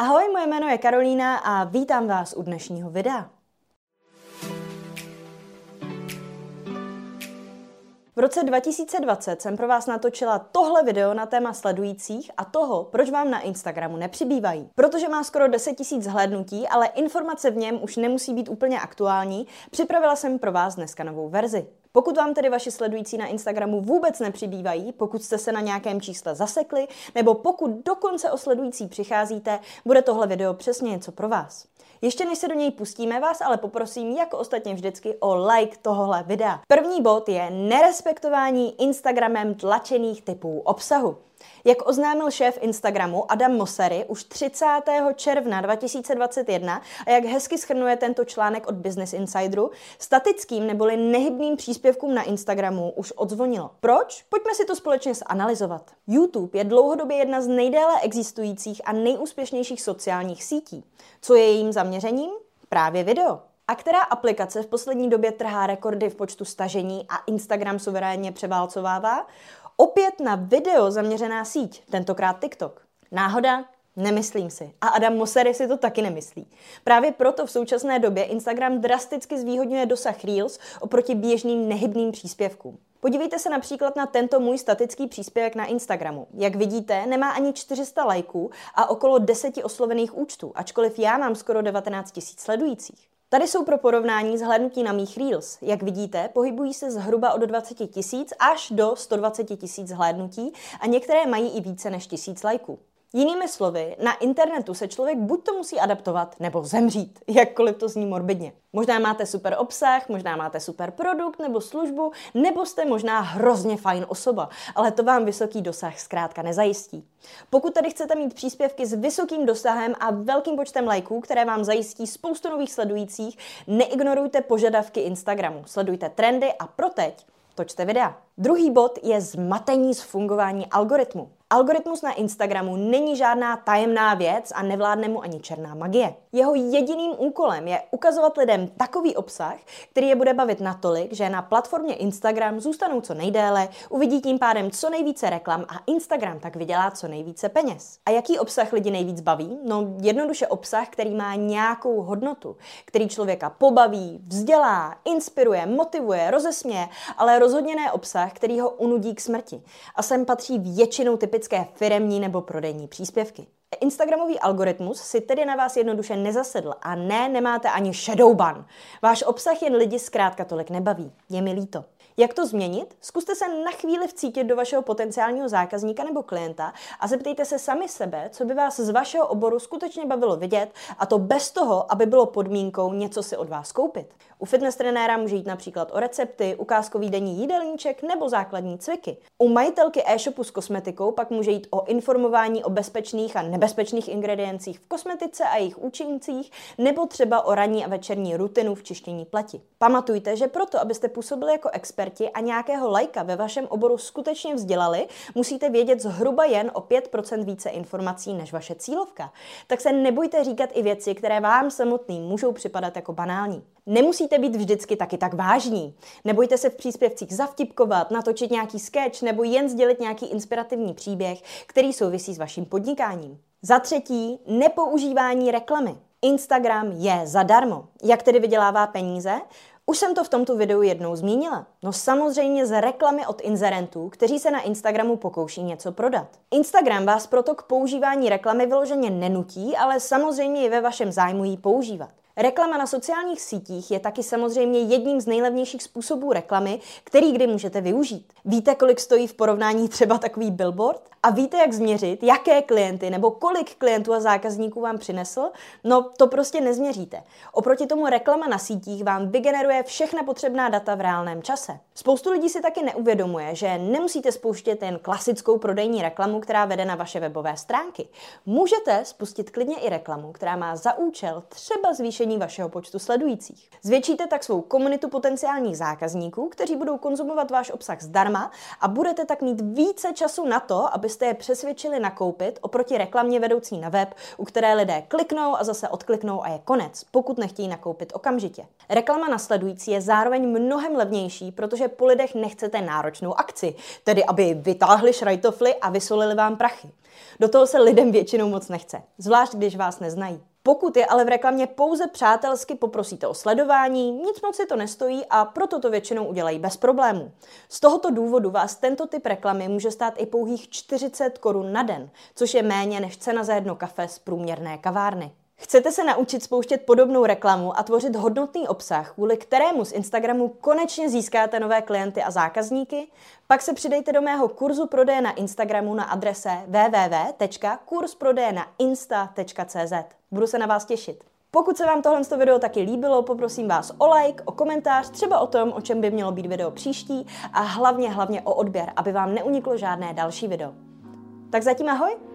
Ahoj, moje jméno je Karolína a vítám vás u dnešního videa. V roce 2020 jsem pro vás natočila tohle video na téma sledujících a toho, proč vám na Instagramu nepřibývají. Protože má skoro 10 000 zhlédnutí, ale informace v něm už nemusí být úplně aktuální, připravila jsem pro vás dneska novou verzi. Pokud vám tedy vaši sledující na Instagramu vůbec nepřibývají, pokud jste se na nějakém čísle zasekli, nebo pokud dokonce o sledující přicházíte, bude tohle video přesně něco pro vás. Ještě než se do něj pustíme, vás ale poprosím, jako ostatně vždycky, o like tohohle videa. První bod je nerespektování Instagramem tlačených typů obsahu. Jak oznámil šéf Instagramu Adam Mosseri už 30. června 2021 a jak hezky schrnuje tento článek od Business Insideru, statickým neboli nehybným příspěvkům na Instagramu už odzvonilo. Proč? Pojďme si to společně zanalizovat. YouTube je dlouhodobě jedna z nejdéle existujících a nejúspěšnějších sociálních sítí. Co je jejím zaměřením? Právě video. A která aplikace v poslední době trhá rekordy v počtu stažení a Instagram suverénně převálcovává? Opět na video zaměřená síť, tentokrát TikTok. Náhoda? Nemyslím si. A Adam Mosseri si to taky nemyslí. Právě proto v současné době Instagram drasticky zvýhodňuje dosah Reels oproti běžným nehybným příspěvkům. Podívejte se například na tento můj statický příspěvek na Instagramu. Jak vidíte, nemá ani 400 lajků a okolo 10 oslovených účtů, ačkoliv já mám skoro 19 000 sledujících. Tady jsou pro porovnání zhlédnutí na mých Reels. Jak vidíte, pohybují se zhruba od 20 tisíc až do 120 tisíc zhlédnutí a některé mají i více než tisíc lajků. Jinými slovy, na internetu se člověk buď to musí adaptovat, nebo zemřít, jakkoliv to zní morbidně. Možná máte super obsah, možná máte super produkt nebo službu, nebo jste možná hrozně fajn osoba, ale to vám vysoký dosah zkrátka nezajistí. Pokud tedy chcete mít příspěvky s vysokým dosahem a velkým počtem lajků, které vám zajistí spoustu nových sledujících, neignorujte požadavky Instagramu, sledujte trendy a pro teď točte videa. Druhý bod je zmatení z fungování algoritmu. Algoritmus na Instagramu není žádná tajemná věc a nevládne mu ani černá magie. Jeho jediným úkolem je ukazovat lidem takový obsah, který je bude bavit natolik, že na platformě Instagram zůstanou co nejdéle, uvidí tím pádem co nejvíce reklam a Instagram tak vydělá co nejvíce peněz. A jaký obsah lidi nejvíc baví? No jednoduše obsah, který má nějakou hodnotu, který člověka pobaví, vzdělá, inspiruje, motivuje, rozesměje, ale rozhodně ne obsah, který ho unudí k smrti. A sem patří většinou typické firemní nebo prodejní příspěvky. Instagramový algoritmus si tedy na vás jednoduše nezasedl a ne, nemáte ani shadow ban. Váš obsah jen lidi zkrátka tolik nebaví. Je mi líto. Jak to změnit? Zkuste se na chvíli vcítit do vašeho potenciálního zákazníka nebo klienta a zeptejte se sami sebe, co by vás z vašeho oboru skutečně bavilo vidět a to bez toho, aby bylo podmínkou něco si od vás koupit. U fitness trenéra může jít například o recepty, ukázkový denní jídelníček nebo základní cviky. U majitelky e-shopu s kosmetikou pak může jít o informování o bezpečných a nebezpečných ingrediencích v kosmetice a jejich účincích nebo třeba o ranní a večerní rutinu v čištění pleti. Pamatujte, že proto, abyste působili jako experti a nějakého lajka ve vašem oboru skutečně vzdělali, musíte vědět zhruba jen o 5% více informací než vaše cílovka. Tak se nebojte říkat i věci, které vám samotným můžou připadat jako banální. Nemusíte být vždycky taky tak vážní. Nebojte se v příspěvcích zavtipkovat, natočit nějaký sketch nebo jen sdělit nějaký inspirativní příběh, který souvisí s vaším podnikáním. Za třetí, nepoužívání reklamy. Instagram je zadarmo. Jak tedy vydělává peníze? Už jsem to v tomto videu jednou zmínila. No samozřejmě z reklamy od inzerentů, kteří se na Instagramu pokouší něco prodat. Instagram vás proto k používání reklamy vyloženě nenutí, ale samozřejmě je ve vašem zájmu ji používat. Reklama na sociálních sítích je taky samozřejmě jedním z nejlevnějších způsobů reklamy, který kdy můžete využít. Víte, kolik stojí v porovnání třeba takový billboard? A víte, jak změřit, jaké klienty nebo kolik klientů a zákazníků vám přinesl? No, to prostě nezměříte. Oproti tomu reklama na sítích vám vygeneruje všechna potřebná data v reálném čase. Spoustu lidí si taky neuvědomuje, že nemusíte spouštět jen klasickou prodejní reklamu, která vede na vaše webové stránky. Můžete spustit klidně i reklamu, která má za účel třeba zvýšení vašeho počtu sledujících. Zvětšíte tak svou komunitu potenciálních zákazníků, kteří budou konzumovat váš obsah zdarma a budete tak mít více času na to, abyste je přesvědčili nakoupit oproti reklamě vedoucí na web, u které lidé kliknou a zase odkliknou a je konec, pokud nechtějí nakoupit okamžitě. Reklama nasledující je zároveň mnohem levnější, protože po lidech nechcete náročnou akci, tedy aby vytáhli šrajtofly a vysolili vám prachy. Do toho se lidem většinou moc nechce, zvlášť když vás neznají. Pokud je ale v reklamě pouze přátelsky poprosíte o sledování, nic moc si to nestojí a proto to většinou udělají bez problémů. Z tohoto důvodu vás tento typ reklamy může stát i pouhých 40 korun na den, což je méně než cena za jedno kafe z průměrné kavárny. Chcete se naučit spouštět podobnou reklamu a tvořit hodnotný obsah, kvůli kterému z Instagramu konečně získáte nové klienty a zákazníky? Pak se přidejte do mého kurzu prodeje na Instagramu na adrese www.kursprodejenainsta.cz. Budu se na vás těšit. Pokud se vám tohle video taky líbilo, poprosím vás o like, o komentář, třeba o tom, o čem by mělo být video příští a hlavně, hlavně o odběr, aby vám neuniklo žádné další video. Tak zatím ahoj